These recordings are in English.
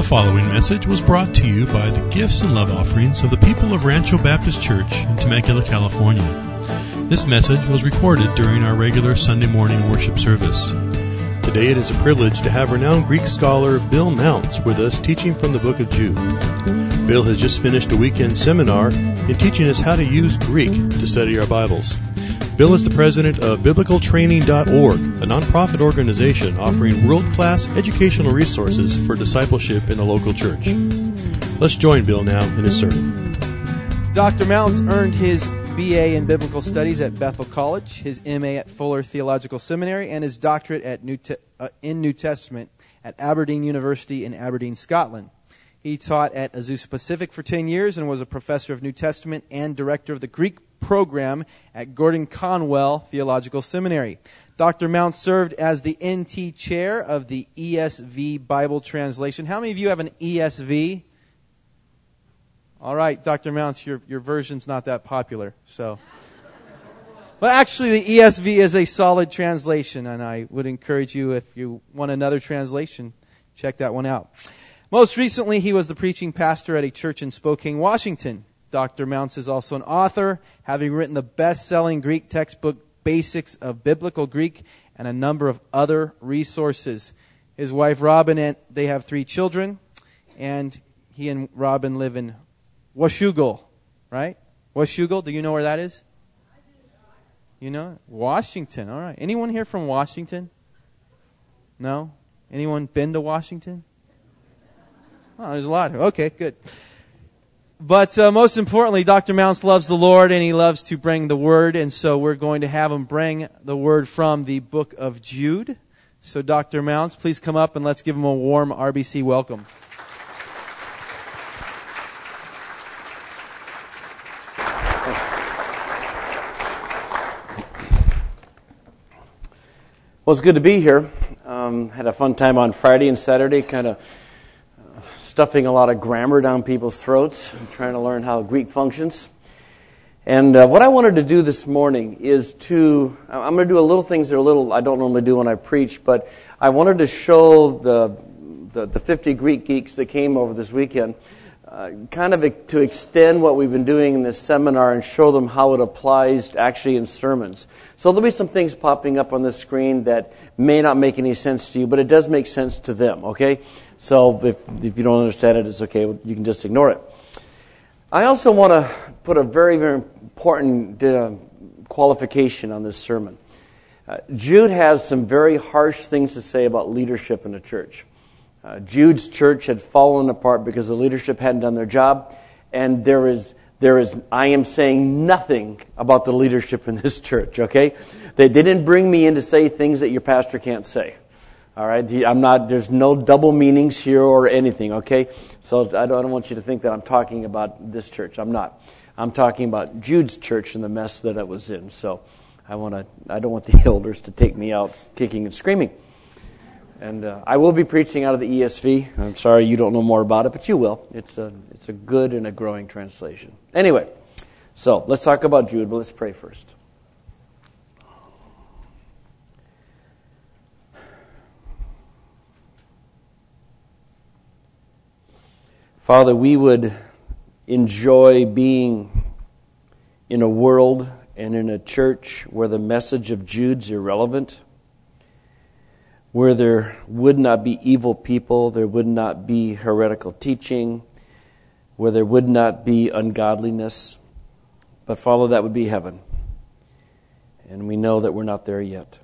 The following message was brought to you by the gifts and love offerings of the people of Rancho Baptist Church in Temecula, California. This message was recorded during our regular Sunday morning worship service. Today it is a privilege to have renowned Greek scholar Bill Mounce with us teaching from the book of Jude. Bill has just finished a weekend seminar in teaching us how to use Greek to study our Bibles. Bill is the president of BiblicalTraining.org, a nonprofit organization offering world class educational resources for discipleship in the local church. Let's join Bill now in his sermon. Dr. Mounce earned his BA in Biblical Studies at Bethel College, his MA at Fuller Theological Seminary, and his doctorate at New Te- uh, in New Testament at Aberdeen University in Aberdeen, Scotland. He taught at Azusa Pacific for 10 years and was a professor of New Testament and director of the Greek program at Gordon Conwell Theological Seminary. Dr. Mounce served as the NT chair of the ESV Bible translation. How many of you have an ESV? All right, Dr. Mounce, your, your version's not that popular, so. But actually, the ESV is a solid translation, and I would encourage you, if you want another translation, check that one out. Most recently, he was the preaching pastor at a church in Spokane, Washington. Dr. Mounce is also an author, having written the best selling Greek textbook, Basics of Biblical Greek, and a number of other resources. His wife, Robin, and they have three children, and he and Robin live in Washougal, right? Washougal, do you know where that is? You know? Washington, all right. Anyone here from Washington? No? Anyone been to Washington? Oh, there's a lot. Okay, good. But uh, most importantly, Dr. Mounce loves the Lord and he loves to bring the word, and so we're going to have him bring the word from the book of Jude. So, Dr. Mounce, please come up and let's give him a warm RBC welcome. Well, it's good to be here. Um, had a fun time on Friday and Saturday, kind of stuffing a lot of grammar down people's throats, trying to learn how Greek functions. And uh, what I wanted to do this morning is to, I'm going to do a little things that are a little, I don't normally do when I preach, but I wanted to show the, the, the 50 Greek geeks that came over this weekend, uh, kind of to extend what we've been doing in this seminar and show them how it applies actually in sermons. So there'll be some things popping up on the screen that may not make any sense to you, but it does make sense to them, okay? So if, if you don't understand it, it's okay. You can just ignore it. I also want to put a very, very important uh, qualification on this sermon. Uh, Jude has some very harsh things to say about leadership in the church. Uh, Jude's church had fallen apart because the leadership hadn't done their job, and there is there is I am saying nothing about the leadership in this church. Okay, they, didn't bring me in to say things that your pastor can't say. All right, I'm not. There's no double meanings here or anything. Okay, so I don't, I don't want you to think that I'm talking about this church. I'm not. I'm talking about Jude's church and the mess that it was in. So I want to. I don't want the elders to take me out kicking and screaming. And uh, I will be preaching out of the ESV. I'm sorry you don't know more about it, but you will. It's a it's a good and a growing translation. Anyway, so let's talk about Jude, but let's pray first. Father, we would enjoy being in a world and in a church where the message of Jude's irrelevant, where there would not be evil people, there would not be heretical teaching, where there would not be ungodliness. But, follow that would be heaven. And we know that we're not there yet.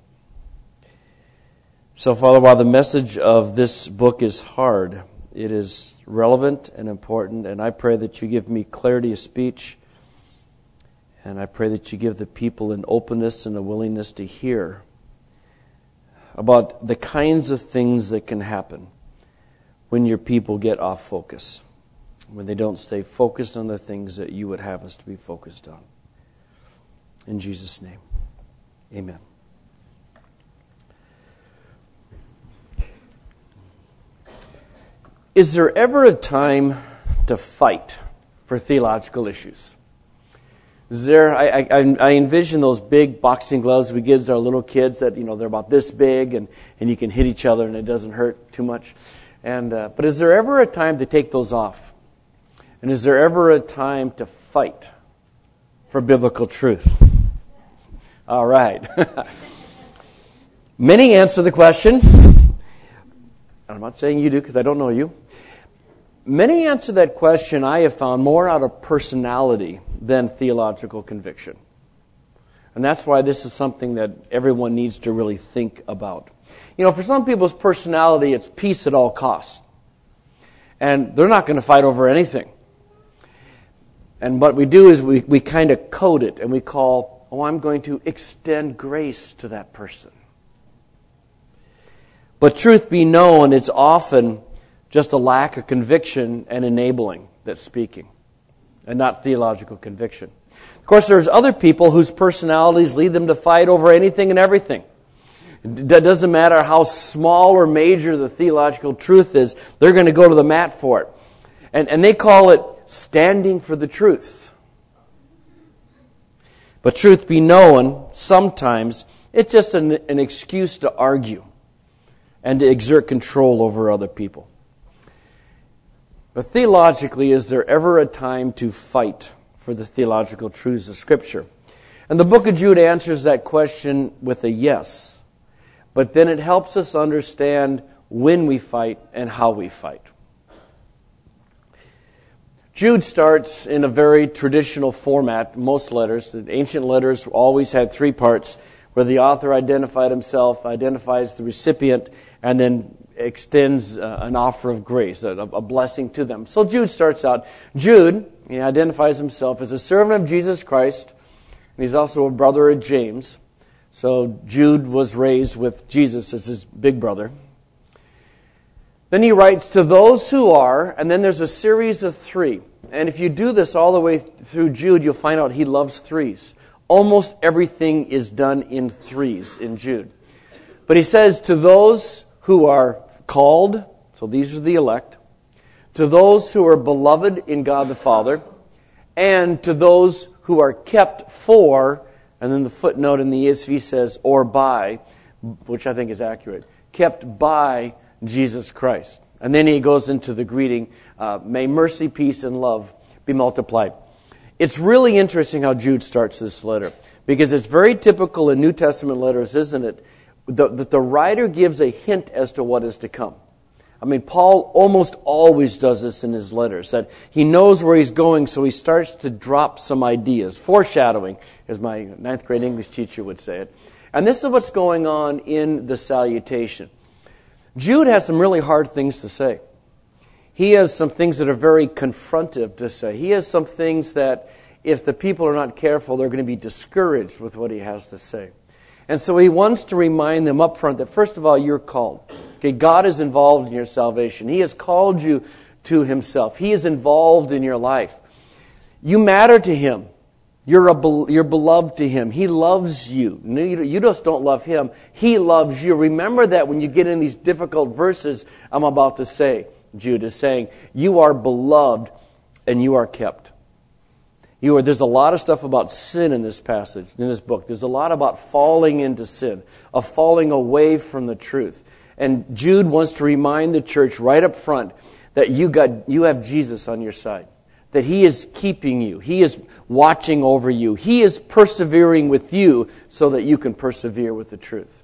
So, Father, while the message of this book is hard, it is relevant and important, and I pray that you give me clarity of speech, and I pray that you give the people an openness and a willingness to hear about the kinds of things that can happen when your people get off focus, when they don't stay focused on the things that you would have us to be focused on. In Jesus' name, amen. Is there ever a time to fight for theological issues? Is there, I, I, I, envision those big boxing gloves we give our little kids that, you know, they're about this big and, and you can hit each other and it doesn't hurt too much. And, uh, but is there ever a time to take those off? And is there ever a time to fight for biblical truth? All right. Many answer the question. I'm not saying you do because I don't know you. Many answer that question, I have found, more out of personality than theological conviction. And that's why this is something that everyone needs to really think about. You know, for some people's personality, it's peace at all costs. And they're not going to fight over anything. And what we do is we, we kind of code it and we call, oh, I'm going to extend grace to that person. But truth be known, it's often just a lack of conviction and enabling that's speaking, and not theological conviction. Of course, there's other people whose personalities lead them to fight over anything and everything. It doesn't matter how small or major the theological truth is, they're going to go to the mat for it. And, and they call it standing for the truth. But truth be known, sometimes it's just an, an excuse to argue and to exert control over other people. But theologically, is there ever a time to fight for the theological truths of Scripture? And the book of Jude answers that question with a yes. But then it helps us understand when we fight and how we fight. Jude starts in a very traditional format, most letters. The ancient letters always had three parts where the author identified himself, identifies the recipient, and then extends uh, an offer of grace, a, a, blessing to them. So Jude starts out. Jude, he identifies himself as a servant of Jesus Christ, and he's also a brother of James. So Jude was raised with Jesus as his big brother. Then he writes to those who are, and then there's a series of three. And if you do this all the way through Jude, you'll find out he loves threes. Almost everything is done in threes in Jude. But he says to those who are called, so these are the elect, to those who are beloved in God the Father, and to those who are kept for, and then the footnote in the ESV says, or by, which I think is accurate, kept by Jesus Christ. And then he goes into the greeting, uh, may mercy, peace, and love be multiplied. It's really interesting how Jude starts this letter because it's very typical in New Testament letters, isn't it? The, the, writer gives a hint as to what is to come. I mean, Paul almost always does this in his letters, that he knows where he's going, so he starts to drop some ideas. Foreshadowing, as my ninth grade English teacher would say it. And this is what's going on in the salutation. Jude has some really hard things to say. He has some things that are very confrontive to say. He has some things that, if the people are not careful, they're going to be discouraged with what he has to say. And so he wants to remind them up front that first of all, you're called. Okay, God is involved in your salvation. He has called you to himself. He is involved in your life. You matter to him. You're, a, you're beloved to him. He loves you. You just don't love him. He loves you. Remember that when you get in these difficult verses I'm about to say. Jude is saying, you are beloved and you are kept. You are, there's a lot of stuff about sin in this passage, in this book. There's a lot about falling into sin, of falling away from the truth. And Jude wants to remind the church right up front that you, got, you have Jesus on your side, that He is keeping you, He is watching over you, He is persevering with you so that you can persevere with the truth.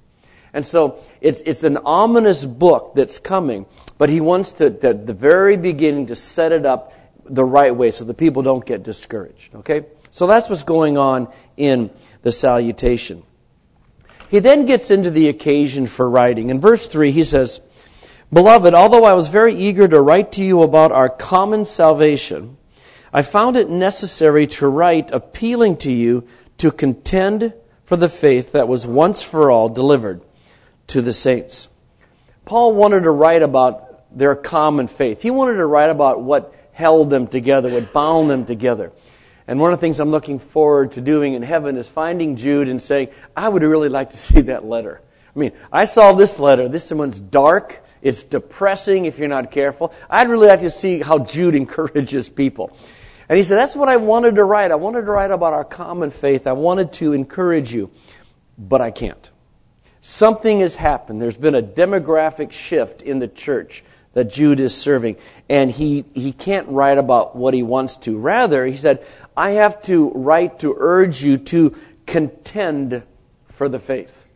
And so it's, it's an ominous book that's coming, but he wants to, at the very beginning, to set it up the right way so the people don't get discouraged. Okay? So that's what's going on in the salutation. He then gets into the occasion for writing. In verse 3, he says, Beloved, although I was very eager to write to you about our common salvation, I found it necessary to write appealing to you to contend for the faith that was once for all delivered to the saints. Paul wanted to write about their common faith. He wanted to write about what held them together, what bound them together. And one of the things I'm looking forward to doing in heaven is finding Jude and saying, I would really like to see that letter. I mean, I saw this letter. This one's dark. It's depressing if you're not careful. I'd really like to see how Jude encourages people. And he said, That's what I wanted to write. I wanted to write about our common faith. I wanted to encourage you, but I can't. Something has happened. There's been a demographic shift in the church that Jude is serving. And he, he can't write about what he wants to. Rather, he said, I have to write to urge you to contend for the faith.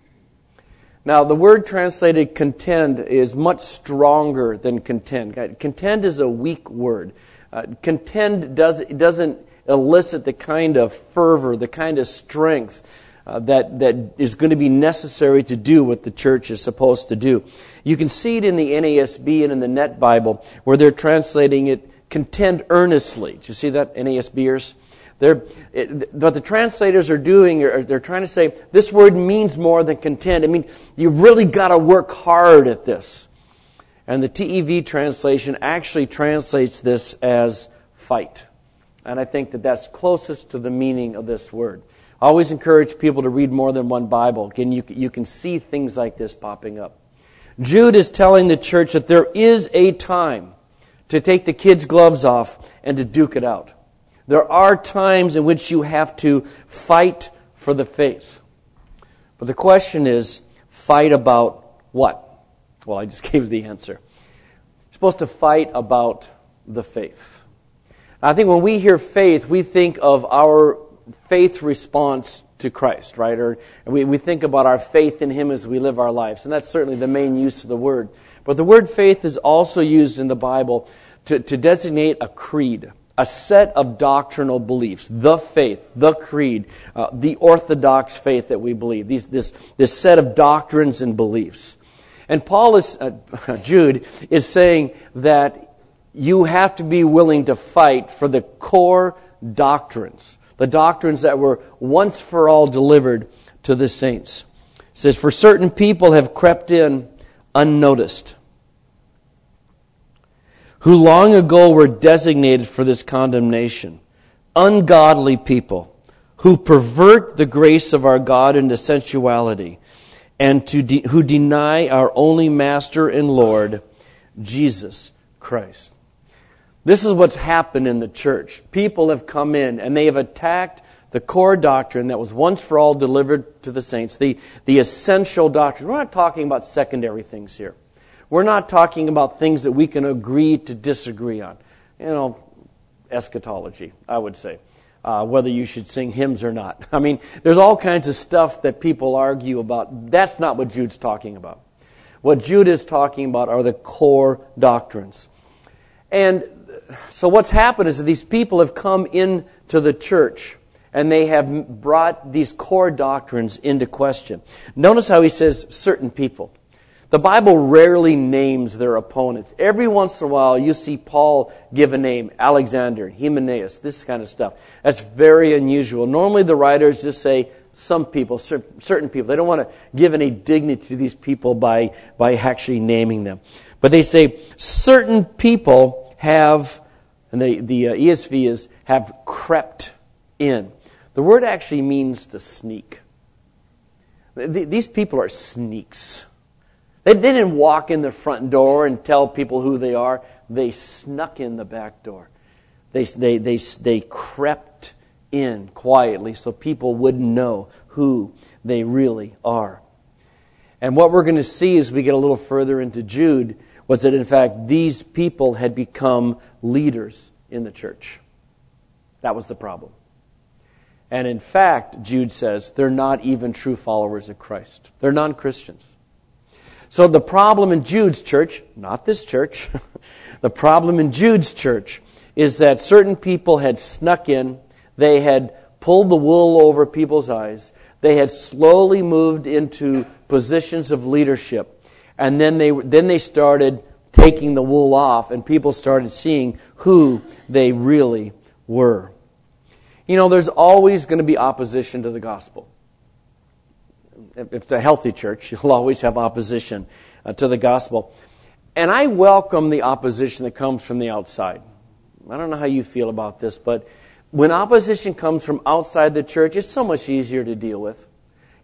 Now, the word translated contend is much stronger than contend. Contend is a weak word. Uh, contend does, doesn't elicit the kind of fervor, the kind of strength uh, that, that is going to be necessary to do what the church is supposed to do. You can see it in the NASB and in the Net Bible where they're translating it contend earnestly. Do you see that, NASBers? They're, it, what the translators are doing, are, they're trying to say this word means more than contend. I mean, you've really got to work hard at this. And the TEV translation actually translates this as fight. And I think that that's closest to the meaning of this word. I always encourage people to read more than one Bible. Again, you, you can see things like this popping up. Jude is telling the church that there is a time to take the kids' gloves off and to duke it out. There are times in which you have to fight for the faith. But the question is, fight about what? Well, I just gave the answer. You're supposed to fight about the faith. I think when we hear faith, we think of our faith response to Christ, right? Or we, we think about our faith in Him as we live our lives. And that's certainly the main use of the word. But the word faith is also used in the Bible to, to designate a creed a set of doctrinal beliefs, the faith, the creed, uh, the orthodox faith that we believe, these, this, this set of doctrines and beliefs. And Paul is, uh, Jude is saying that you have to be willing to fight for the core doctrines, the doctrines that were once for all delivered to the saints. It says, For certain people have crept in unnoticed who long ago were designated for this condemnation. Ungodly people who pervert the grace of our God into sensuality and to de- who deny our only Master and Lord, Jesus Christ. This is what's happened in the church. People have come in and they have attacked the core doctrine that was once for all delivered to the saints, the, the essential doctrine. We're not talking about secondary things here. We're not talking about things that we can agree to disagree on. You know, eschatology, I would say. Uh, whether you should sing hymns or not. I mean, there's all kinds of stuff that people argue about. That's not what Jude's talking about. What Jude is talking about are the core doctrines. And so what's happened is that these people have come into the church and they have brought these core doctrines into question. Notice how he says certain people. The Bible rarely names their opponents. Every once in a while, you see Paul give a name, Alexander, Hymenaeus, this kind of stuff. That's very unusual. Normally, the writers just say some people, certain people. They don't want to give any dignity to these people by, by actually naming them. But they say certain people have, and the, the uh, ESV is, have crept in. The word actually means to sneak. These people are sneaks. They didn't walk in the front door and tell people who they are. They snuck in the back door. They, they, they, they crept in quietly so people wouldn't know who they really are. And what we're going to see as we get a little further into Jude was that, in fact, these people had become leaders in the church. That was the problem. And in fact, Jude says, they're not even true followers of Christ. They're non Christians. So the problem in Jude's church, not this church, the problem in Jude's church is that certain people had snuck in, they had pulled the wool over people's eyes, they had slowly moved into positions of leadership, and then they, then they started taking the wool off, and people started seeing who they really were. You know, there's always going to be opposition to the gospel if it's a healthy church, you'll always have opposition uh, to the gospel. And I welcome the opposition that comes from the outside. I don't know how you feel about this, but when opposition comes from outside the church, it's so much easier to deal with.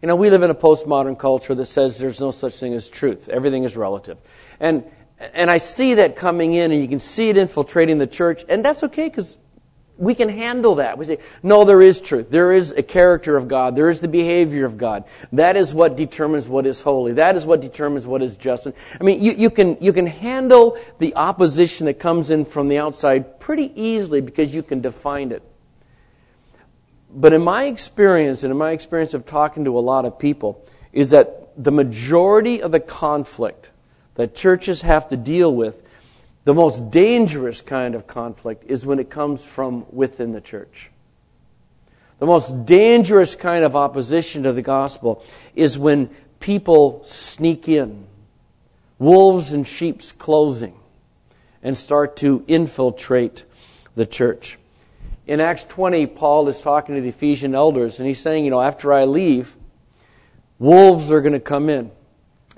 You know, we live in a postmodern culture that says there's no such thing as truth. Everything is relative. And, and I see that coming in, and you can see it infiltrating the church, and that's okay because we can handle that. We say, no, there is truth. There is a character of God. There is the behavior of God. That is what determines what is holy. That is what determines what is just. And, I mean, you, you, can, you can handle the opposition that comes in from the outside pretty easily because you can define it. But in my experience, and in my experience of talking to a lot of people, is that the majority of the conflict that churches have to deal with the most dangerous kind of conflict is when it comes from within the church. The most dangerous kind of opposition to the gospel is when people sneak in, wolves in sheep's clothing, and start to infiltrate the church. In Acts 20, Paul is talking to the Ephesian elders, and he's saying, you know, after I leave, wolves are going to come in,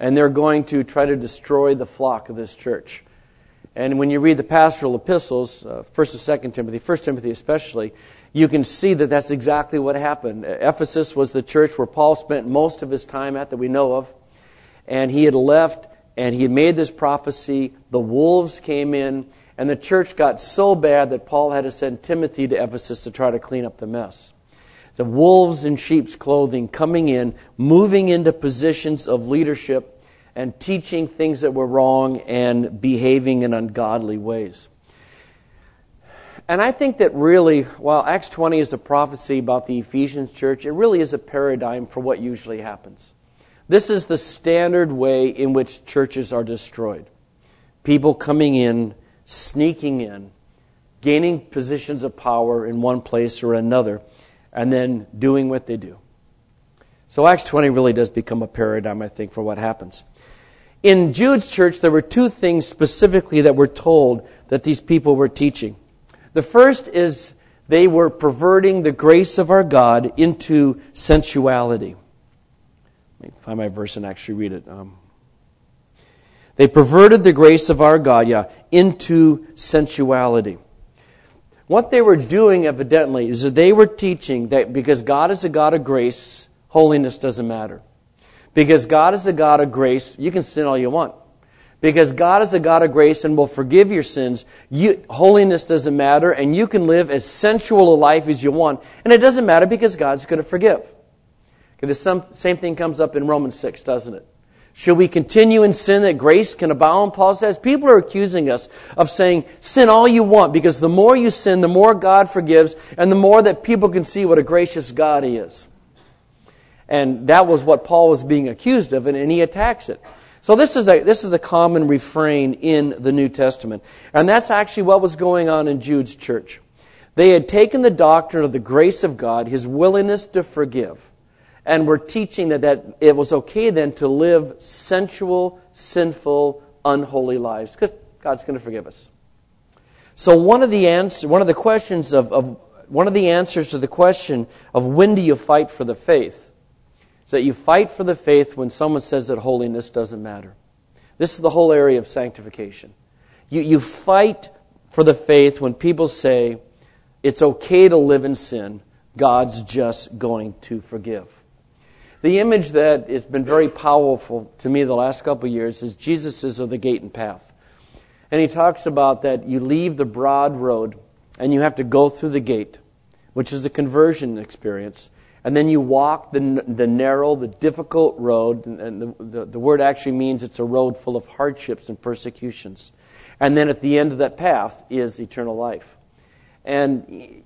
and they're going to try to destroy the flock of this church. And when you read the pastoral epistles, uh, 1st and 2nd Timothy, 1st Timothy especially, you can see that that's exactly what happened. Ephesus was the church where Paul spent most of his time at that we know of. And he had left and he had made this prophecy. The wolves came in and the church got so bad that Paul had to send Timothy to Ephesus to try to clean up the mess. The wolves in sheep's clothing coming in, moving into positions of leadership and teaching things that were wrong and behaving in ungodly ways. And I think that really, while Acts 20 is a prophecy about the Ephesians church, it really is a paradigm for what usually happens. This is the standard way in which churches are destroyed. People coming in, sneaking in, gaining positions of power in one place or another, and then doing what they do. So Acts 20 really does become a paradigm, I think, for what happens. In Jude's church, there were two things specifically that were told that these people were teaching. The first is they were perverting the grace of our God into sensuality. Let me find my verse and actually read it. Um, they perverted the grace of our God, yeah, into sensuality. What they were doing, evidently, is that they were teaching that because God is a God of grace, holiness doesn't matter. Because God is a God of grace, you can sin all you want. Because God is a God of grace and will forgive your sins, you, holiness doesn't matter, and you can live as sensual a life as you want. And it doesn't matter because God's going to forgive. Okay, the same thing comes up in Romans 6, doesn't it? Should we continue in sin that grace can abound? Paul says people are accusing us of saying, sin all you want, because the more you sin, the more God forgives, and the more that people can see what a gracious God He is. And that was what Paul was being accused of, and, and he attacks it. So this is a this is a common refrain in the New Testament, and that's actually what was going on in Jude's church. They had taken the doctrine of the grace of God, His willingness to forgive, and we're teaching that, that it was okay then to live sensual, sinful, unholy lives because God's going to forgive us. So one of the answer, one of the questions of, of one of the answers to the question of when do you fight for the faith is that you fight for the faith when someone says that holiness doesn't matter. This is the whole area of sanctification. You, you fight for the faith when people say it's okay to live in sin, God's just going to forgive. The image that has been very powerful to me the last couple of years is Jesus is of the gate and path. And he talks about that you leave the broad road and you have to go through the gate, which is the conversion experience. And then you walk the, the narrow, the difficult road, and the, the, the word actually means it's a road full of hardships and persecutions. And then at the end of that path is eternal life. And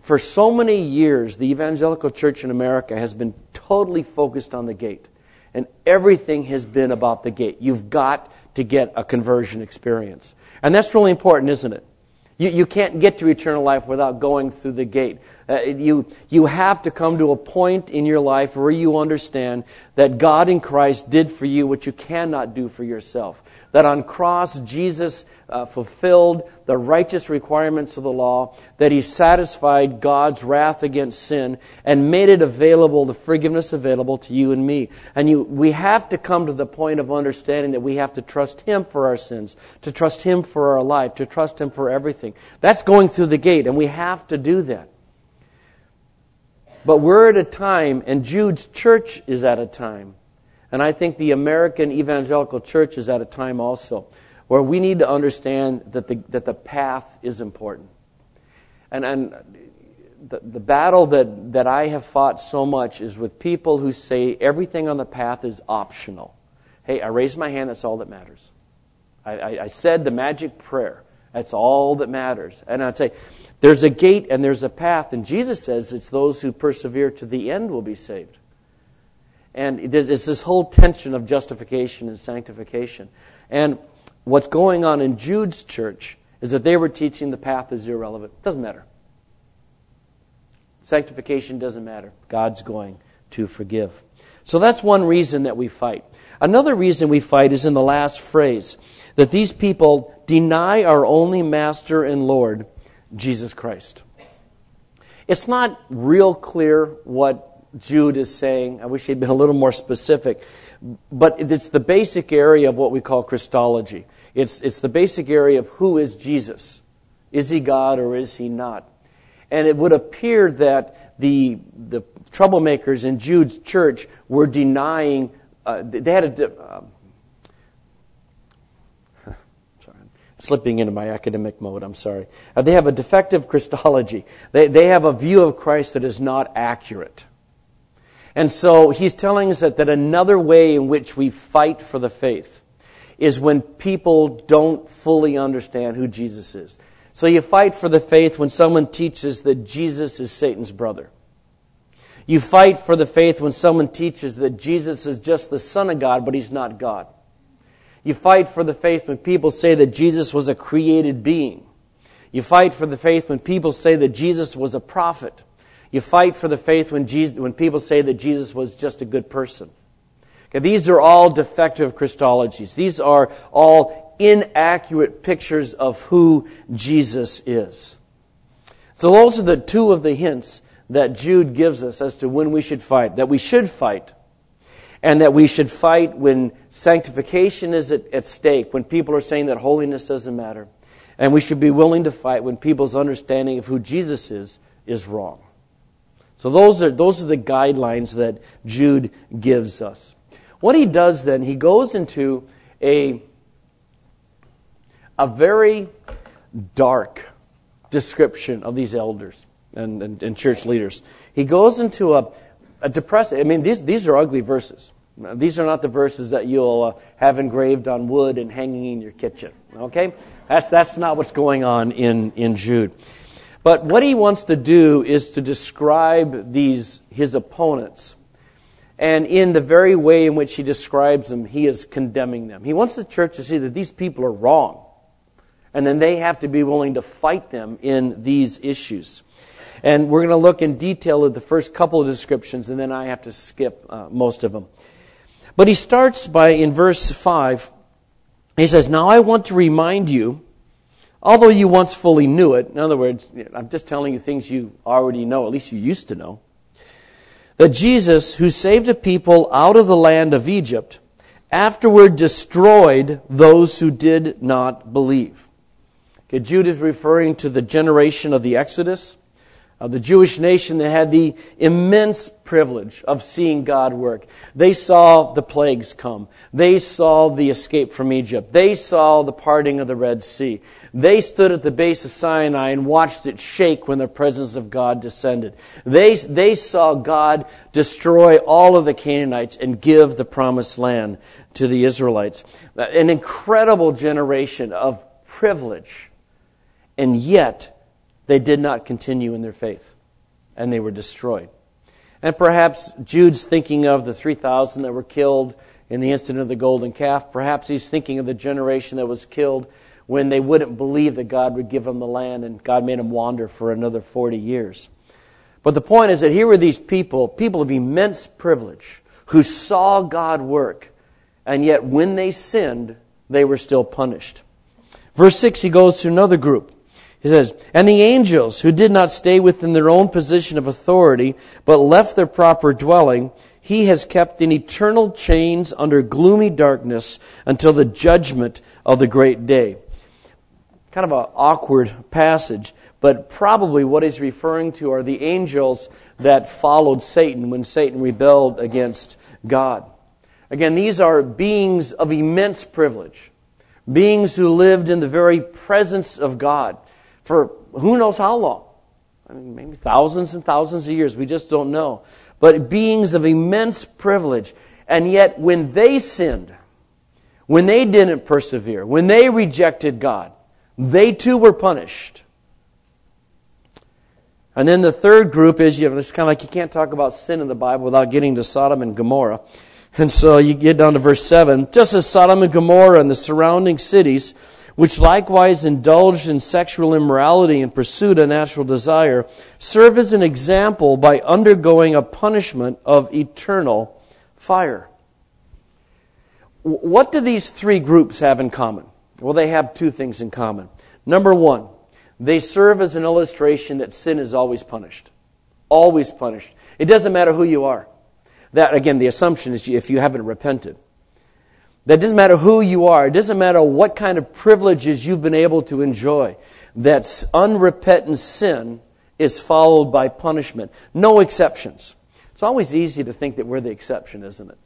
for so many years, the evangelical church in America has been totally focused on the gate. And everything has been about the gate. You've got to get a conversion experience. And that's really important, isn't it? You, you can't get to eternal life without going through the gate. Uh, you, you have to come to a point in your life where you understand that God in Christ did for you what you cannot do for yourself. That on cross, Jesus uh, fulfilled the righteous requirements of the law, that he satisfied God's wrath against sin and made it available, the forgiveness available to you and me. And you, we have to come to the point of understanding that we have to trust him for our sins, to trust him for our life, to trust him for everything. That's going through the gate, and we have to do that. But we're at a time, and Jude's church is at a time, and I think the American evangelical church is at a time also, where we need to understand that the, that the path is important. And, and the, the battle that, that I have fought so much is with people who say everything on the path is optional. Hey, I raised my hand, that's all that matters. I, I, I said the magic prayer, that's all that matters. And I'd say, there's a gate and there's a path, and Jesus says it's those who persevere to the end will be saved. And there's, it's this whole tension of justification and sanctification. And what's going on in Jude's church is that they were teaching the path is irrelevant. Doesn't matter. Sanctification doesn't matter. God's going to forgive. So that's one reason that we fight. Another reason we fight is in the last phrase that these people deny our only master and Lord, Jesus Christ. It's not real clear what Jude is saying. I wish he'd been a little more specific. But it's the basic area of what we call Christology. It's, it's the basic area of who is Jesus. Is he God or is he not? And it would appear that the, the troublemakers in Jude's church were denying, uh, they had a, uh, sorry, slipping into my academic mode, I'm sorry. Uh, they have a defective Christology. They, they have a view of Christ that is not accurate. And so he's telling us that, that another way in which we fight for the faith is when people don't fully understand who Jesus is. So you fight for the faith when someone teaches that Jesus is Satan's brother. You fight for the faith when someone teaches that Jesus is just the Son of God, but he's not God. You fight for the faith when people say that Jesus was a created being. You fight for the faith when people say that Jesus was a prophet. You fight for the faith when, Jesus, when people say that Jesus was just a good person. Okay, these are all defective Christologies. These are all inaccurate pictures of who Jesus is. So those are the two of the hints that Jude gives us as to when we should fight. That we should fight. And that we should fight when sanctification is at, at stake, when people are saying that holiness doesn't matter. And we should be willing to fight when people's understanding of who Jesus is is wrong. So those are, those are the guidelines that Jude gives us. What he does then, he goes into a, a very dark description of these elders and, and, and church leaders. He goes into a, a depressing, I mean, these, these are ugly verses. These are not the verses that you'll uh, have engraved on wood and hanging in your kitchen. Okay? That's, that's not what's going on in, in Jude. But what he wants to do is to describe these, his opponents. And in the very way in which he describes them, he is condemning them. He wants the church to see that these people are wrong. And then they have to be willing to fight them in these issues. And we're going to look in detail at the first couple of descriptions, and then I have to skip uh, most of them. But he starts by, in verse 5, he says, Now I want to remind you Although you once fully knew it, in other words, I'm just telling you things you already know, at least you used to know, that Jesus, who saved a people out of the land of Egypt, afterward destroyed those who did not believe. Okay, Jude is referring to the generation of the Exodus, the Jewish nation that had the immense privilege of seeing God work. They saw the plagues come. They saw the escape from Egypt. They saw the parting of the Red Sea. They stood at the base of Sinai and watched it shake when the presence of God descended. They, they saw God destroy all of the Canaanites and give the promised land to the Israelites. An incredible generation of privilege. And yet, they did not continue in their faith. And they were destroyed. And perhaps Jude's thinking of the 3,000 that were killed in the incident of the golden calf. Perhaps he's thinking of the generation that was killed when they wouldn't believe that God would give them the land and God made them wander for another 40 years. But the point is that here were these people, people of immense privilege, who saw God work, and yet when they sinned, they were still punished. Verse 6, he goes to another group. He says, And the angels who did not stay within their own position of authority, but left their proper dwelling, he has kept in eternal chains under gloomy darkness until the judgment of the great day kind of an awkward passage, but probably what he's referring to are the angels that followed Satan when Satan rebelled against God. Again, these are beings of immense privilege, beings who lived in the very presence of God for who knows how long. I mean, maybe thousands and thousands of years. We just don't know. But beings of immense privilege. And yet, when they sinned, when they didn't persevere, when they rejected God, they too were punished. And then the third group is, you know, it's kind of like you can't talk about sin in the Bible without getting to Sodom and Gomorrah. And so you get down to verse 7. Just as Sodom and Gomorrah and the surrounding cities, which likewise indulged in sexual immorality and pursued a natural desire, serve as an example by undergoing a punishment of eternal fire. What do these three groups have in common? Well, they have two things in common. Number one, they serve as an illustration that sin is always punished. Always punished. It doesn't matter who you are. That, again, the assumption is if you haven't repented. That doesn't matter who you are. It doesn't matter what kind of privileges you've been able to enjoy. That unrepentant sin is followed by punishment. No exceptions. It's always easy to think that we're the exception, isn't it?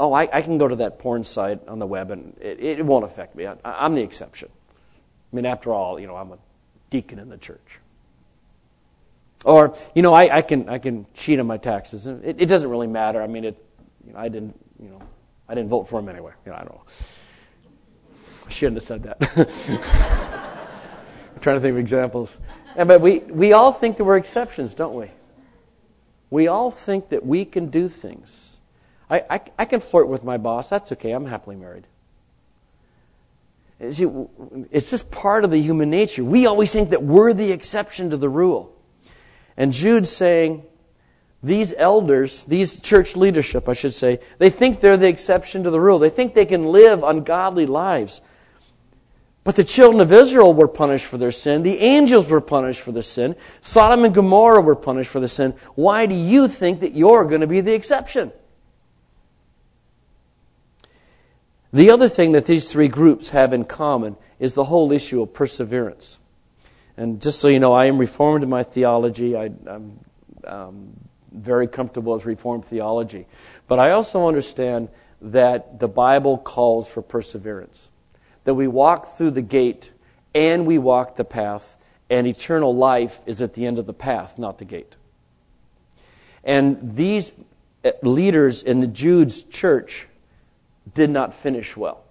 Oh, I, I can go to that porn site on the web and it, it won't affect me. I, I'm the exception. I mean, after all, you know, I'm a deacon in the church. Or, you know, I, I can I can cheat on my taxes. It, it doesn't really matter. I mean, it, you know, I didn't, you know, I didn't vote for him anyway. You know, I don't know. I shouldn't have said that. I'm trying to think of examples. Yeah, but we, we all think that we're exceptions, don't we? We all think that we can do things. I, I, I can flirt with my boss. That's okay. I'm happily married. See, It's just part of the human nature. We always think that we're the exception to the rule. And Jude's saying, these elders, these church leadership, I should say, they think they're the exception to the rule. They think they can live ungodly lives. But the children of Israel were punished for their sin. The angels were punished for their sin. Sodom and Gomorrah were punished for the sin. Why do you think that you're going to be the exception? The other thing that these three groups have in common is the whole issue of perseverance. And just so you know, I am reformed in my theology. I, am um, very comfortable with Reformed theology. But I also understand that the Bible calls for perseverance. That we walk through the gate and we walk the path, and eternal life is at the end of the path, not the gate. And these eh, leaders in the Jude's church did not finish well.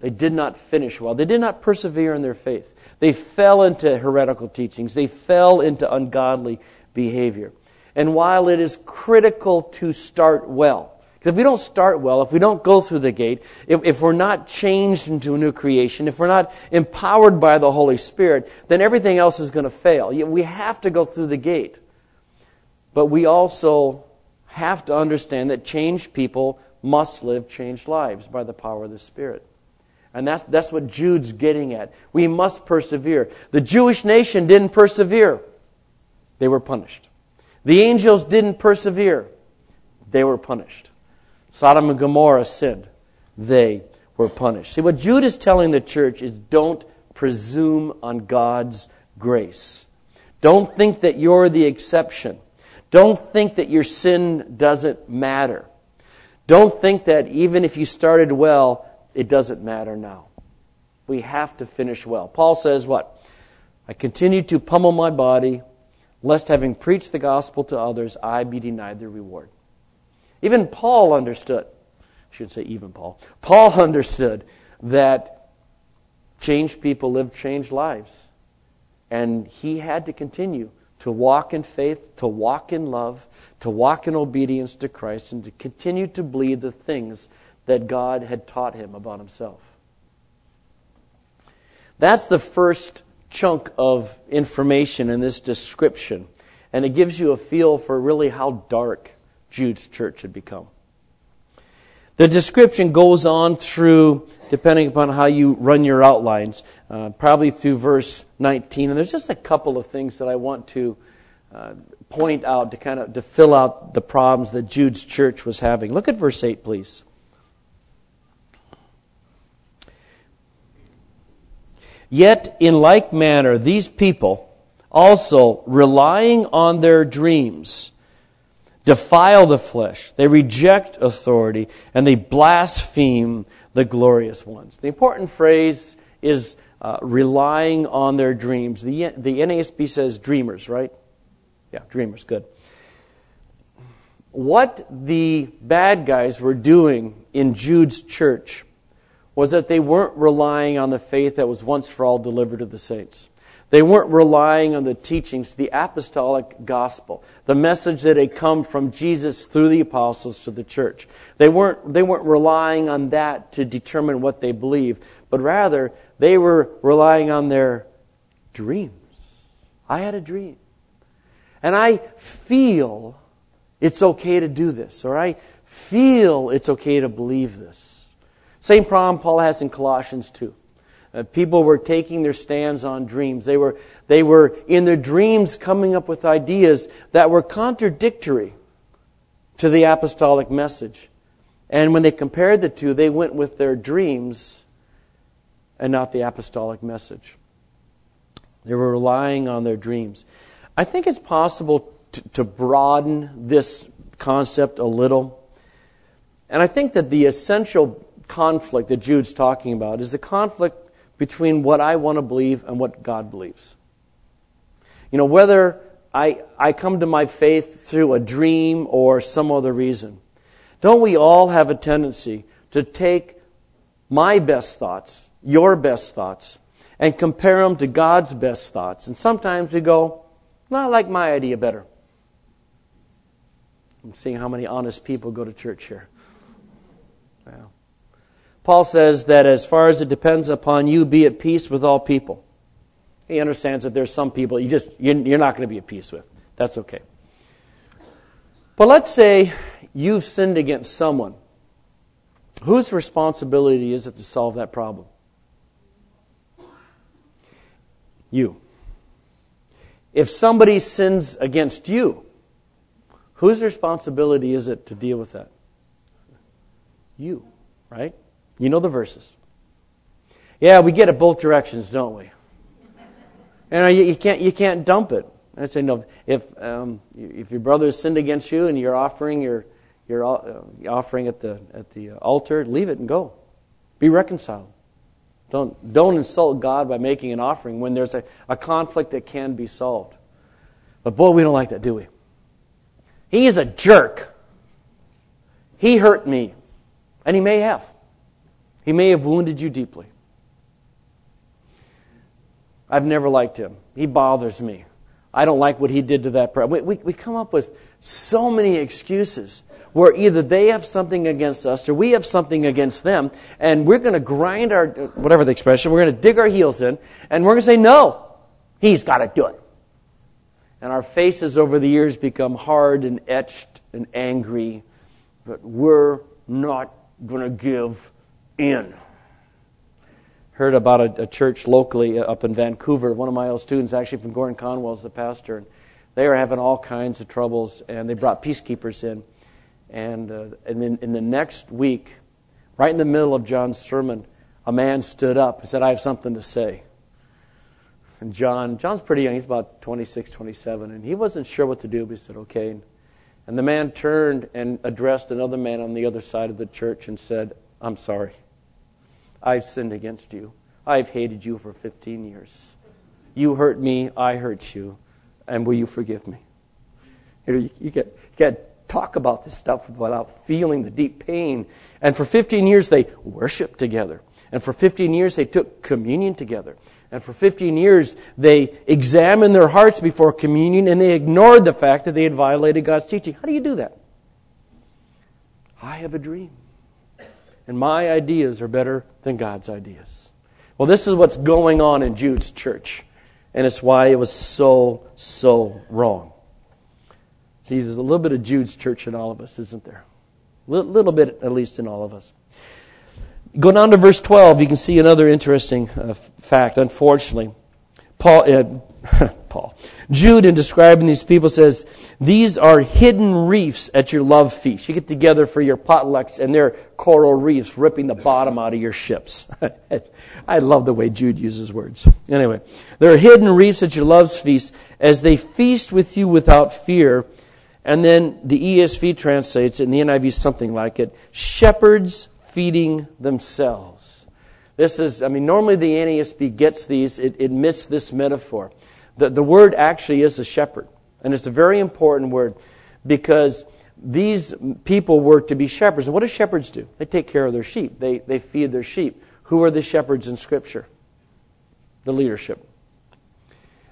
They did not finish well. They did not persevere in their faith. They fell into heretical teachings. They fell into ungodly behavior. And while it is critical to start well, because if we don't start well, if we don't go through the gate, if, if we're not changed into a new creation, if we're not empowered by the Holy Spirit, then everything else is going to fail. We have to go through the gate. But we also have to understand that changed people must live changed lives by the power of the Spirit. And that's, that's what Jude's getting at. We must persevere. The Jewish nation didn't persevere, they were punished. The angels didn't persevere, they were punished. Sodom and Gomorrah sinned, they were punished. See, what Jude is telling the church is don't presume on God's grace. Don't think that you're the exception. Don't think that your sin doesn't matter. Don't think that even if you started well, it doesn't matter now. We have to finish well. Paul says what? I continue to pummel my body, lest having preached the gospel to others, I be denied the reward. Even Paul understood, I should say even Paul, Paul understood that changed people live changed lives. And he had to continue to walk in faith, to walk in love, to walk in obedience to Christ, and to continue to believe the things that God had taught him about himself. That's the first chunk of information in this description, and it gives you a feel for really how dark Jude's church had become. The description goes on through, depending upon how you run your outlines, uh, probably through verse 19. And there's just a couple of things that I want to uh, point out to kind of to fill out the problems that Jude's church was having. Look at verse 8, please. Yet, in like manner, these people also, relying on their dreams, defile the flesh, they reject authority, and they blaspheme the glorious ones. The important phrase is uh, relying on their dreams. The, the NASB says dreamers, right? Yeah, dreamers, good. What the bad guys were doing in Jude's church was that they weren't relying on the faith that was once for all delivered to the saints. They weren't relying on the teachings, the apostolic gospel, the message that had come from Jesus through the apostles to the church. They weren't, they weren't relying on that to determine what they believe, but rather they were relying on their dreams. I had a dream. And I feel it's okay to do this, or I feel it's okay to believe this. Same problem Paul has in Colossians 2. Uh, people were taking their stands on dreams. They were, they were, in their dreams, coming up with ideas that were contradictory to the apostolic message. And when they compared the two, they went with their dreams and not the apostolic message. They were relying on their dreams. I think it's possible to, to broaden this concept a little. And I think that the essential conflict that Jude's talking about is the conflict between what I want to believe and what God believes. You know, whether I, I come to my faith through a dream or some other reason. Don't we all have a tendency to take my best thoughts, your best thoughts, and compare them to God's best thoughts? And sometimes we go, I like my idea better. I'm seeing how many honest people go to church here. Well, Paul says that as far as it depends upon you, be at peace with all people. He understands that there's some people you just you're not going to be at peace with. That's okay. But let's say you've sinned against someone. Whose responsibility is it to solve that problem? You. If somebody sins against you, whose responsibility is it to deal with that? You, right? You know the verses. Yeah, we get it both directions, don't we? And you, you can't you can't dump it. I say no. If um, if your brother has sinned against you and you're offering your your uh, offering at the at the altar, leave it and go. Be reconciled. Don't don't insult God by making an offering when there's a, a conflict that can be solved. But boy, we don't like that, do we? He is a jerk. He hurt me, and he may have. He may have wounded you deeply. I've never liked him. He bothers me. I don't like what he did to that person. We, we, we come up with so many excuses where either they have something against us or we have something against them, and we're going to grind our, whatever the expression, we're going to dig our heels in, and we're going to say, no, he's got to do it. And our faces over the years become hard and etched and angry, but we're not going to give in. Heard about a, a, church locally up in Vancouver. One of my old students, actually from Gordon Conwell, is the pastor. And they were having all kinds of troubles, and they brought peacekeepers in. And, uh, and then in the next week, right in the middle of John's sermon, a man stood up and said, I have something to say. And John, John's pretty young, he's about 26, 27, and he wasn't sure what to do, but he said, okay. And the man turned and addressed another man on the other side of the church and said, I'm sorry. I've sinned against you. I've hated you for 15 years. You hurt me, I hurt you, and will you forgive me? You, know, you, you you get talk about this stuff without feeling the deep pain. And for 15 years, they worshiped together. And for 15 years, they took communion together. And for 15 years, they examined their hearts before communion and they ignored the fact that they had violated God's teaching. How do you do that? I have a dream and my ideas are better than God's ideas. Well, this is what's going on in Jude's church, and it's why it was so, so wrong. See, there's a little bit of Jude's church in all of us, isn't there? A little bit, at least, in all of us. Go down to verse 12, you can see another interesting uh, fact, unfortunately. Paul, uh, Paul. Jude, in describing these people, says, These are hidden reefs at your love feast. You get together for your potlucks, and they're coral reefs ripping the bottom out of your ships. I love the way Jude uses words. Anyway, there are hidden reefs at your love feast as they feast with you without fear. And then the ESV translates and the NIV something like it shepherds feeding themselves. This is, I mean, normally the NASB gets these, it, it missed this metaphor. The, the word actually is a shepherd. And it's a very important word because these people were to be shepherds. And what do shepherds do? They take care of their sheep, they, they feed their sheep. Who are the shepherds in Scripture? The leadership.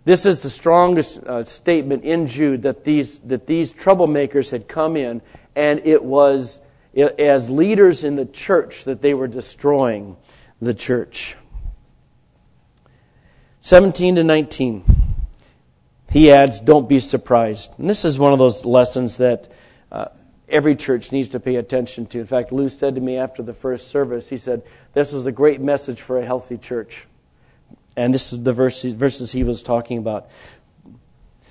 This is the strongest uh, statement in Jude that these, that these troublemakers had come in, and it was as leaders in the church that they were destroying the church. 17 to 19. He adds, Don't be surprised. And this is one of those lessons that uh, every church needs to pay attention to. In fact, Lou said to me after the first service, he said, This is a great message for a healthy church. And this is the verses, verses he was talking about.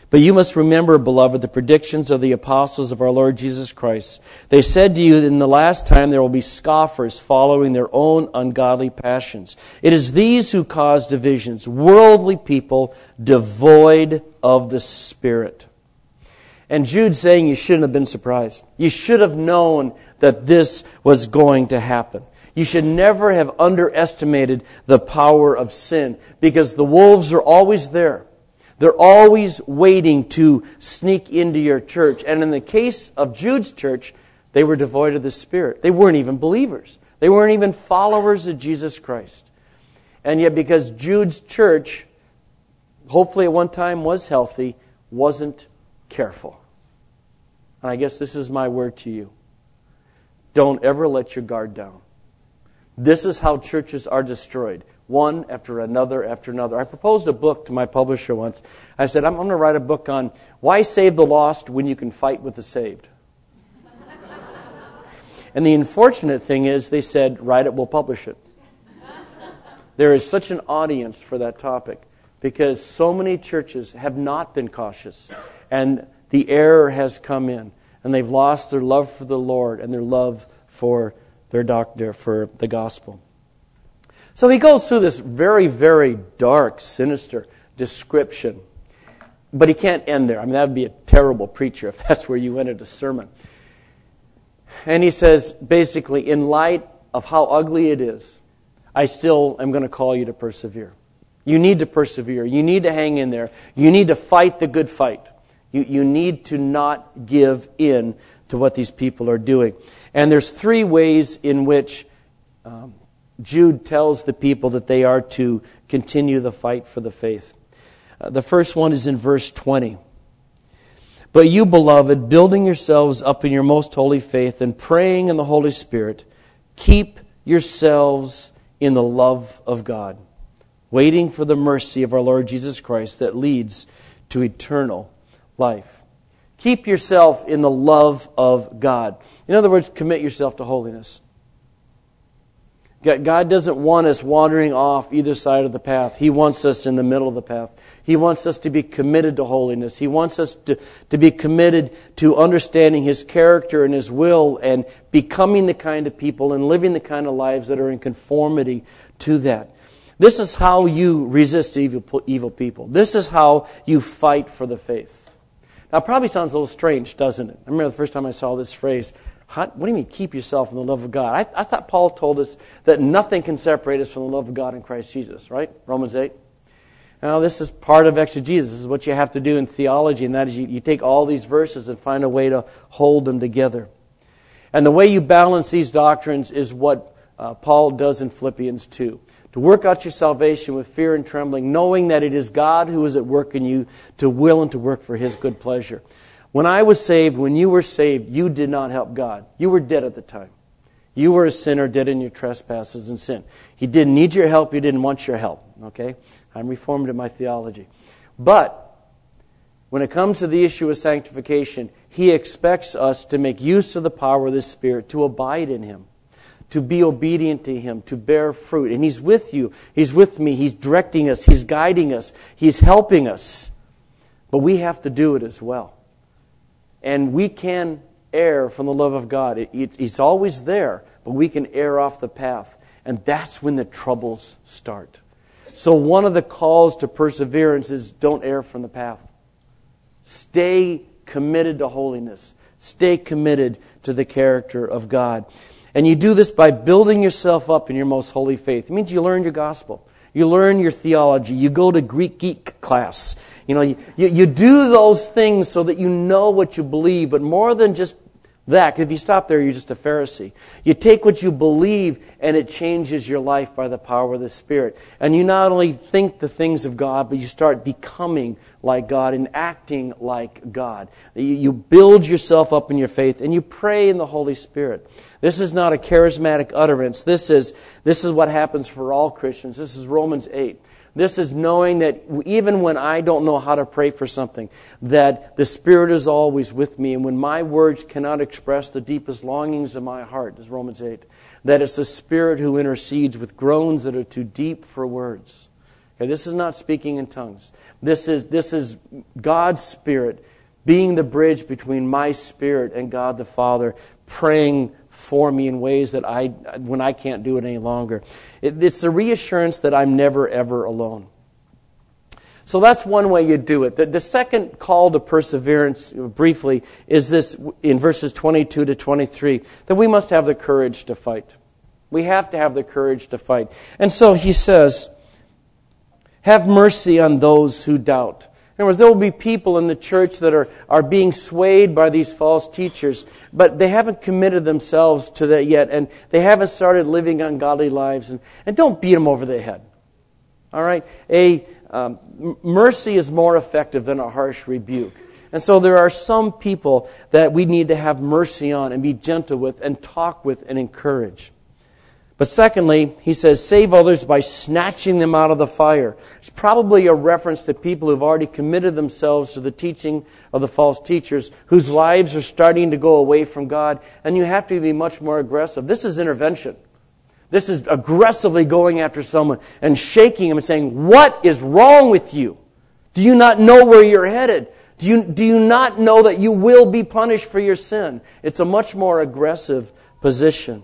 But you must remember, beloved, the predictions of the apostles of our Lord Jesus Christ. They said to you that in the last time there will be scoffers following their own ungodly passions. It is these who cause divisions, worldly people devoid of the Spirit. And Jude's saying you shouldn't have been surprised. You should have known that this was going to happen. You should never have underestimated the power of sin because the wolves are always there. They're always waiting to sneak into your church. And in the case of Jude's church, they were devoid of the Spirit. They weren't even believers. They weren't even followers of Jesus Christ. And yet, because Jude's church, hopefully at one time was healthy, wasn't careful. And I guess this is my word to you. Don't ever let your guard down. This is how churches are destroyed one after another after another. I proposed a book to my publisher once. I said, I'm going to write a book on why save the lost when you can fight with the saved. and the unfortunate thing is, they said, write it, we'll publish it. There is such an audience for that topic because so many churches have not been cautious and the error has come in and they've lost their love for the Lord and their love for their doctor, for the gospel. So he goes through this very, very dark, sinister description. But he can't end there. I mean, that would be a terrible preacher if that's where you ended a sermon. And he says, basically, in light of how ugly it is, I still am going to call you to persevere. You need to persevere. You need to hang in there. You need to fight the good fight. You, you need to not give in to what these people are doing. And there's three ways in which um, Jude tells the people that they are to continue the fight for the faith. Uh, the first one is in verse 20. But you, beloved, building yourselves up in your most holy faith and praying in the Holy Spirit, keep yourselves in the love of God, waiting for the mercy of our Lord Jesus Christ that leads to eternal life. Keep yourself in the love of God. In other words, commit yourself to holiness. God doesn't want us wandering off either side of the path. He wants us in the middle of the path. He wants us to be committed to holiness. He wants us to, to be committed to understanding His character and His will and becoming the kind of people and living the kind of lives that are in conformity to that. This is how you resist evil, evil people. This is how you fight for the faith. Now, it probably sounds a little strange, doesn't it? I remember the first time I saw this phrase. How, what do you mean, keep yourself in the love of God? I, I thought Paul told us that nothing can separate us from the love of God in Christ Jesus, right? Romans 8. Now, this is part of exegesis. This is what you have to do in theology, and that is you, you take all these verses and find a way to hold them together. And the way you balance these doctrines is what uh, Paul does in Philippians 2 to work out your salvation with fear and trembling, knowing that it is God who is at work in you to will and to work for his good pleasure. When I was saved, when you were saved, you did not help God. You were dead at the time. You were a sinner, dead in your trespasses and sin. He didn't need your help. He didn't want your help. Okay? I'm reformed in my theology. But when it comes to the issue of sanctification, He expects us to make use of the power of the Spirit, to abide in Him, to be obedient to Him, to bear fruit. And He's with you. He's with me. He's directing us. He's guiding us. He's helping us. But we have to do it as well. And we can err from the love of God. It, it, it's always there, but we can err off the path. And that's when the troubles start. So, one of the calls to perseverance is don't err from the path. Stay committed to holiness. Stay committed to the character of God. And you do this by building yourself up in your most holy faith. It means you learn your gospel. You learn your theology. You go to Greek geek class. You know, you, you, do those things so that you know what you believe, but more than just that. If you stop there, you're just a Pharisee. You take what you believe and it changes your life by the power of the Spirit. And you not only think the things of God, but you start becoming like God and acting like God. You build yourself up in your faith and you pray in the Holy Spirit. This is not a charismatic utterance. This is, this is what happens for all Christians. This is Romans 8. This is knowing that even when I don't know how to pray for something, that the Spirit is always with me. And when my words cannot express the deepest longings of my heart, is Romans 8, that it's the Spirit who intercedes with groans that are too deep for words. Okay, this is not speaking in tongues. This is, this is God's Spirit being the bridge between my spirit and God the Father, praying for me in ways that I, when I can't do it any longer. It, it's the reassurance that I'm never, ever alone. So that's one way you do it. The, the, second call to perseverance, briefly, is this in verses 22 to 23 that we must have the courage to fight. We have to have the courage to fight. And so he says, Have mercy on those who doubt. In other words, there will be people in the church that are, are being swayed by these false teachers, but they haven't committed themselves to that yet, and they haven't started living ungodly lives. And, and don't beat them over the head. All right? A um, mercy is more effective than a harsh rebuke. And so there are some people that we need to have mercy on and be gentle with and talk with and encourage. But secondly, he says, save others by snatching them out of the fire. It's probably a reference to people who've already committed themselves to the teaching of the false teachers, whose lives are starting to go away from God, and you have to be much more aggressive. This is intervention. This is aggressively going after someone and shaking them and saying, What is wrong with you? Do you not know where you're headed? Do you, do you not know that you will be punished for your sin? It's a much more aggressive position.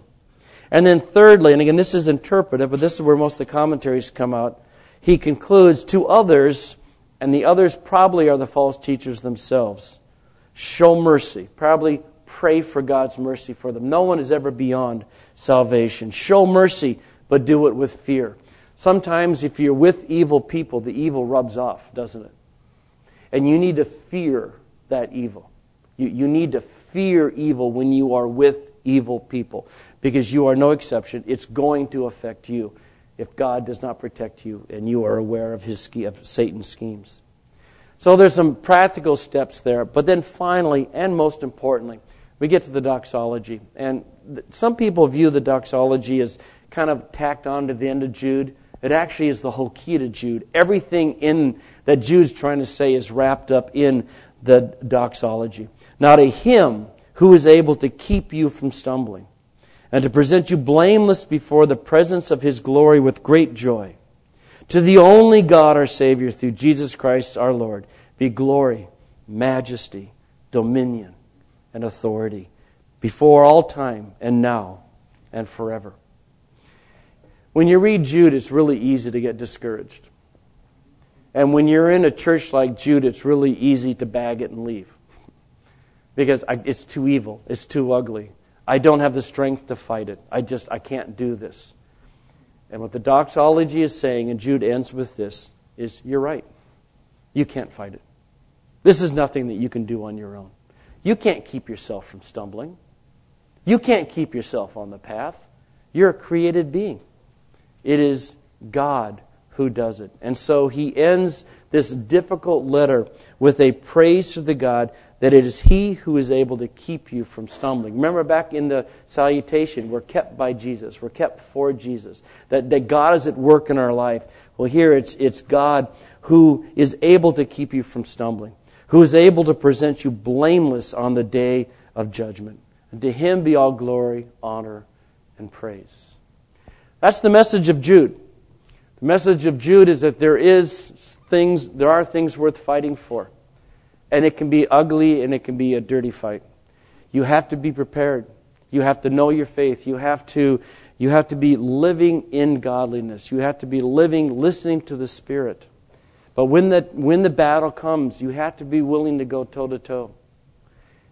And then thirdly, and again, this is interpretive, but this is where most of the commentaries come out. He concludes to others, and the others probably are the false teachers themselves. Show mercy. Probably pray for God's mercy for them. No one is ever beyond salvation. Show mercy, but do it with fear. Sometimes, if you're with evil people, the evil rubs off, doesn't it? And you need to fear that evil. You, you need to fear evil when you are with evil people because you are no exception. It's going to affect you if God does not protect you and you are aware of, his, of Satan's schemes. So there's some practical steps there. But then finally, and most importantly, we get to the doxology. And some people view the doxology as kind of tacked on to the end of Jude. It actually is the whole key to Jude. Everything in that Jude's trying to say is wrapped up in the doxology. Not a hymn who is able to keep you from stumbling and to present you blameless before the presence of his glory with great joy. To the only God our Savior through Jesus Christ our Lord be glory, majesty, dominion, and authority before all time and now and forever. When you read Jude, it's really easy to get discouraged. And when you're in a church like Jude, it's really easy to bag it and leave. Because it's too evil, it's too ugly, I don't have the strength to fight it. I just, I can't do this. And what the doxology is saying, and Jude ends with this, is you're right. You can't fight it. This is nothing that you can do on your own. You can't keep yourself from stumbling. You can't keep yourself on the path. You're a created being. It is God who does it. And so he ends this difficult letter with a praise to the God that it is He who is able to keep you from stumbling. Remember back in the salutation, we're kept by Jesus, we're kept for Jesus, that, that God is at work in our life. Well, here it's, it's God who is able to keep you from stumbling, who is able to present you blameless on the day of judgment. And to Him be all glory, honor, and praise. That's the message of Jude. The message of Jude is that there is things, there are things worth fighting for and it can be ugly and it can be a dirty fight. You have to be prepared. You have to know your faith. You have to, you have to be living in godliness. You have to be living, listening to the Spirit. But when the, when the battle comes, you have to be willing to go toe to toe.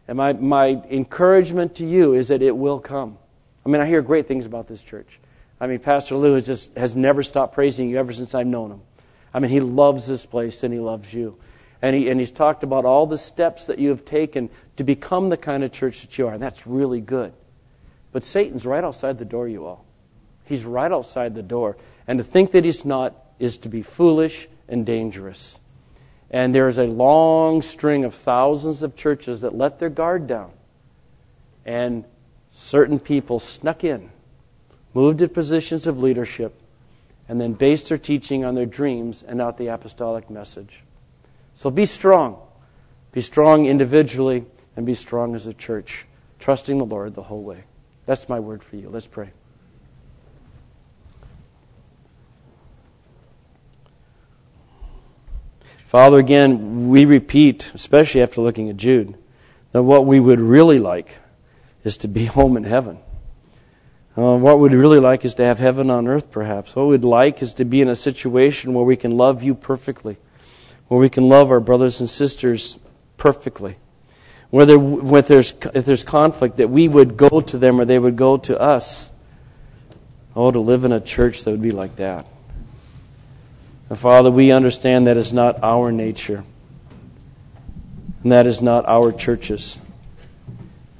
And my, my encouragement to you is that it will come. I mean, I hear great things about this church. I mean, Pastor Lou has just has never stopped praising you ever since I've known him. I mean, he loves this place and he loves you. And, he, and he's talked about all the steps that you have taken to become the kind of church that you are. And that's really good. But Satan's right outside the door, you all. He's right outside the door. And to think that he's not is to be foolish and dangerous. And there is a long string of thousands of churches that let their guard down. And certain people snuck in, moved to positions of leadership, and then based their teaching on their dreams and not the apostolic message. So be strong. Be strong individually and be strong as a church, trusting the Lord the whole way. That's my word for you. Let's pray. Father, again, we repeat, especially after looking at Jude, that what we would really like is to be home in heaven. Uh, what we'd really like is to have heaven on earth, perhaps. What we'd like is to be in a situation where we can love you perfectly, where we can love our brothers and sisters perfectly. There, where there's, if there's conflict, that we would go to them or they would go to us. Oh, to live in a church that would be like that. And Father, we understand that is not our nature, and that is not our churches.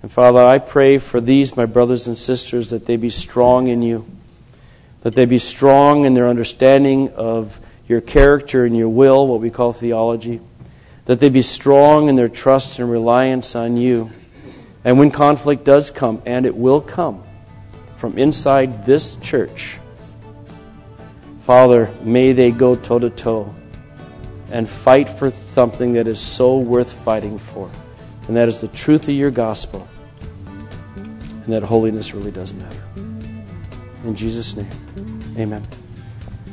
And Father, I pray for these, my brothers and sisters, that they be strong in you, that they be strong in their understanding of your character and your will, what we call theology, that they be strong in their trust and reliance on you. And when conflict does come, and it will come from inside this church, Father, may they go toe to toe and fight for something that is so worth fighting for and that is the truth of your gospel, and that holiness really does matter. In Jesus' name, amen.